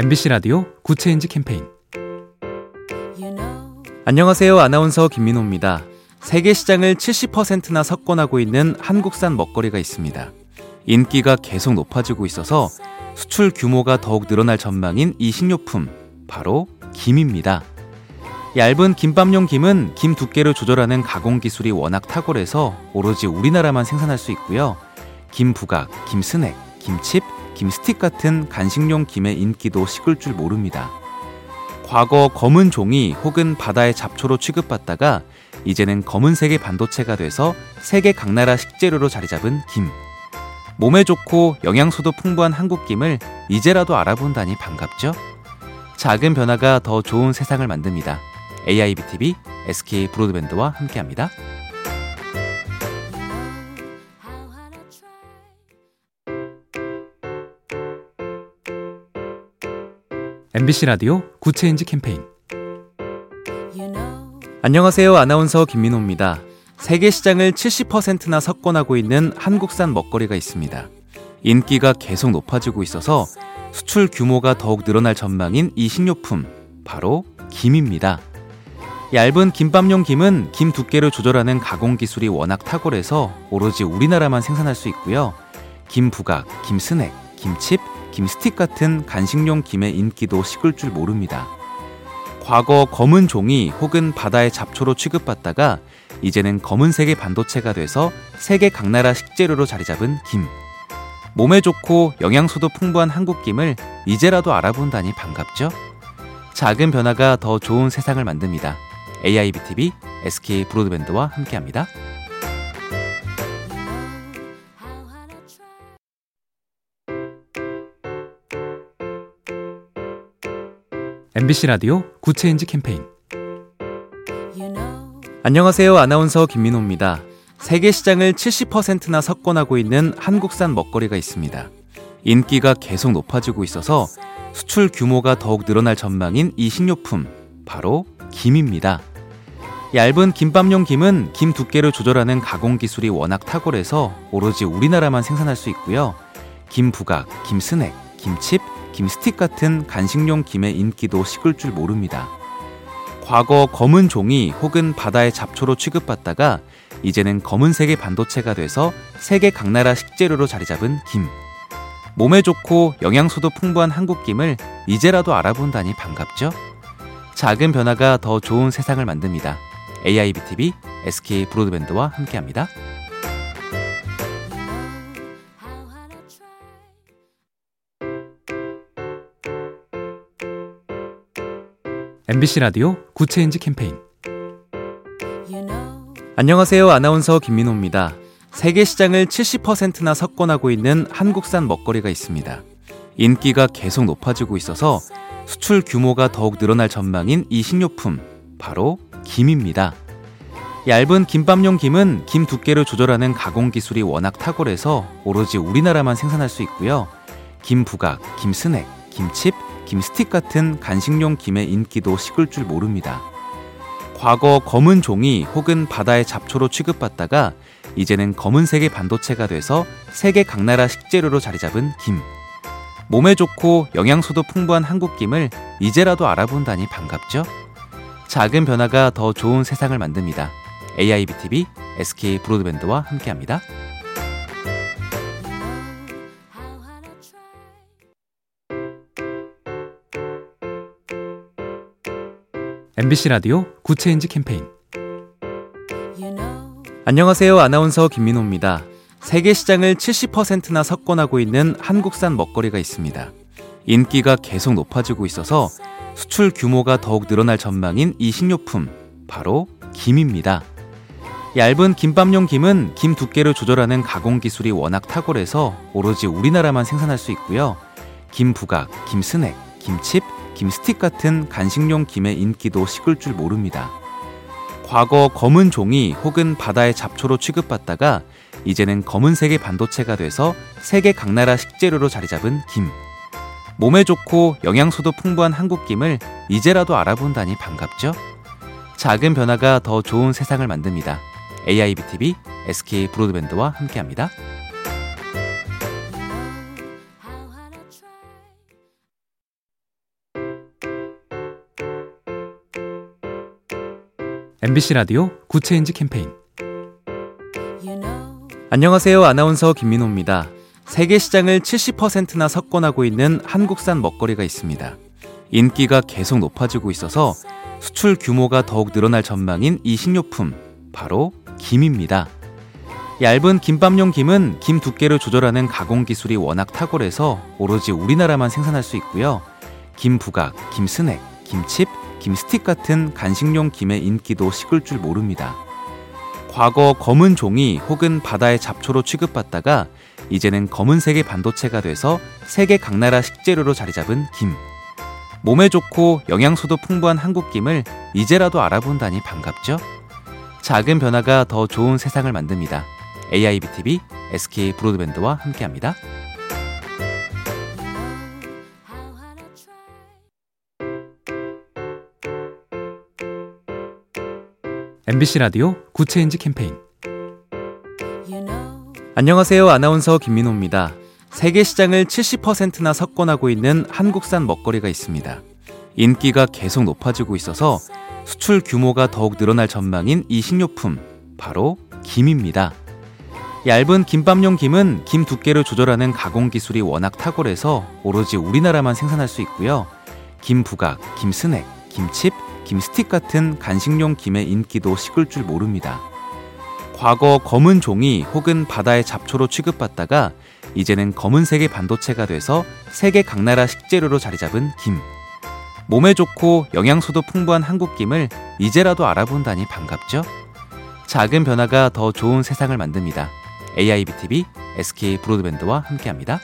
MBC 라디오 Good Change 캠페인 안녕하세요. 아나운서 김민호입니다. 세계 시장을 70%나 석권하고 있는 한국산 먹거리가 있습니다. 인기가 계속 높아지고 있어서 수출 규모가 더욱 늘어날 전망인 이 식료품, 바로 김입니다. 얇은 김밥용 김은 김 두께를 조절하는 가공 기술이 워낙 탁월해서 오로지 우리나라만 생산할 수 있고요. 김 부각, 김 스낵, 김칩, 김스틱 같은 간식용 김의 인기도 식을 줄 모릅니다. 과거 검은 종이 혹은 바다의 잡초로 취급받다가 이제는 검은색의 반도체가 돼서 세계 각 나라 식재료로 자리 잡은 김. 몸에 좋고 영양소도 풍부한 한국 김을 이제라도 알아본다니 반갑죠? 작은 변화가 더 좋은 세상을 만듭니다. AIBTV, SK 브로드밴드와 함께합니다. MBC 라디오 Good Change 캠페인 안녕하세요. 아나운서 김민호입니다. 세계 시장을 70%나 석권하고 있는 한국산 먹거리가 있습니다. 인기가 계속 높아지고 있어서 수출 규모가 더욱 늘어날 전망인 이 식료품, 바로 김입니다. 얇은 김밥용 김은 김 두께를 조절하는 가공 기술이 워낙 탁월해서 오로지 우리나라만 생산할 수 있고요. 김 부각, 김 스낵, 김칩, 김스틱 같은 간식용 김의 인기도 식을 줄 모릅니다. 과거 검은 종이 혹은 바다의 잡초로 취급받다가 이제는 검은색의 반도체가 돼서 세계 각 나라 식재료로 자리 잡은 김. 몸에 좋고 영양소도 풍부한 한국 김을 이제라도 알아본다니 반갑죠? 작은 변화가 더 좋은 세상을 만듭니다. AIBTV, SK 브로드밴드와 함께합니다. MBC 라디오 Good Change 캠페인 안녕하세요. 아나운서 김민호입니다. 세계 시장을 70%나 석권하고 있는 한국산 먹거리가 있습니다. 인기가 계속 높아지고 있어서 수출 규모가 더욱 늘어날 전망인 이 식료품, 바로 김입니다. 얇은 김밥용 김은 김 두께를 조절하는 가공 기술이 워낙 탁월해서 오로지 우리나라만 생산할 수 있고요. 김 부각, 김 스낵, 김칩, 김스틱 같은 간식용 김의 인기도 식을 줄 모릅니다. 과거 검은 종이 혹은 바다의 잡초로 취급받다가 이제는 검은색의 반도체가 돼서 세계 각 나라 식재료로 자리 잡은 김. 몸에 좋고 영양소도 풍부한 한국 김을 이제라도 알아본다니 반갑죠? 작은 변화가 더 좋은 세상을 만듭니다. AIBTV, SK 브로드밴드와 함께합니다. MBC 라디오 Good Change 캠페인 안녕하세요. 아나운서 김민호입니다. 세계 시장을 70%나 석권하고 있는 한국산 먹거리가 있습니다. 인기가 계속 높아지고 있어서 수출 규모가 더욱 늘어날 전망인 이 식료품, 바로 김입니다. 얇은 김밥용 김은 김 두께를 조절하는 가공 기술이 워낙 탁월해서 오로지 우리나라만 생산할 수 있고요. 김 부각, 김 스낵, 김칩, 김스틱 같은 간식용 김의 인기도 식을 줄 모릅니다. 과거 검은 종이 혹은 바다의 잡초로 취급받다가 이제는 검은색의 반도체가 돼서 세계 각 나라 식재료로 자리 잡은 김. 몸에 좋고 영양소도 풍부한 한국 김을 이제라도 알아본다니 반갑죠? 작은 변화가 더 좋은 세상을 만듭니다. AIBTV, SK 브로드밴드와 함께합니다. MBC 라디오 Good Change 캠페인 안녕하세요. 아나운서 김민호입니다. 세계 시장을 70%나 석권하고 있는 한국산 먹거리가 있습니다. 인기가 계속 높아지고 있어서 수출 규모가 더욱 늘어날 전망인 이 식료품, 바로 김입니다. 얇은 김밥용 김은 김 두께를 조절하는 가공 기술이 워낙 탁월해서 오로지 우리나라만 생산할 수 있고요. 김 부각, 김 스낵, 김칩, 김스틱 같은 간식용 김의 인기도 식을 줄 모릅니다. 과거 검은 종이 혹은 바다의 잡초로 취급받다가 이제는 검은색의 반도체가 돼서 세계 각 나라 식재료로 자리 잡은 김. 몸에 좋고 영양소도 풍부한 한국 김을 이제라도 알아본다니 반갑죠? 작은 변화가 더 좋은 세상을 만듭니다. AIBTV, SK 브로드밴드와 함께합니다. MBC 라디오 Good Change 캠페인 안녕하세요. 아나운서 김민호입니다. 세계 시장을 70%나 석권하고 있는 한국산 먹거리가 있습니다. 인기가 계속 높아지고 있어서 수출 규모가 더욱 늘어날 전망인 이 식료품, 바로 김입니다. 얇은 김밥용 김은 김 두께를 조절하는 가공 기술이 워낙 탁월해서 오로지 우리나라만 생산할 수 있고요. 김 부각, 김 스낵, 김칩, 김스틱 같은 간식용 김의 인기도 식을 줄 모릅니다. 과거 검은 종이 혹은 바다의 잡초로 취급받다가 이제는 검은색의 반도체가 돼서 세계 각 나라 식재료로 자리 잡은 김. 몸에 좋고 영양소도 풍부한 한국 김을 이제라도 알아본다니 반갑죠? 작은 변화가 더 좋은 세상을 만듭니다. AIBTV, SK 브로드밴드와 함께합니다. MBC 라디오 Good Change 캠페인 안녕하세요. 아나운서 김민호입니다. 세계 시장을 70%나 석권하고 있는 한국산 먹거리가 있습니다. 인기가 계속 높아지고 있어서 수출 규모가 더욱 늘어날 전망인 이 식료품, 바로 김입니다. 얇은 김밥용 김은 김 두께를 조절하는 가공 기술이 워낙 탁월해서 오로지 우리나라만 생산할 수 있고요. 김 부각, 김 스낵, 김칩, 김스틱 같은 간식용 김의 인기도 식을 줄 모릅니다. 과거 검은 종이 혹은 바다의 잡초로 취급받다가 이제는 검은색의 반도체가 돼서 세계 각 나라 식재료로 자리 잡은 김. 몸에 좋고 영양소도 풍부한 한국 김을 이제라도 알아본다니 반갑죠? 작은 변화가 더 좋은 세상을 만듭니다. AIBTV, SK 브로드밴드와 함께합니다.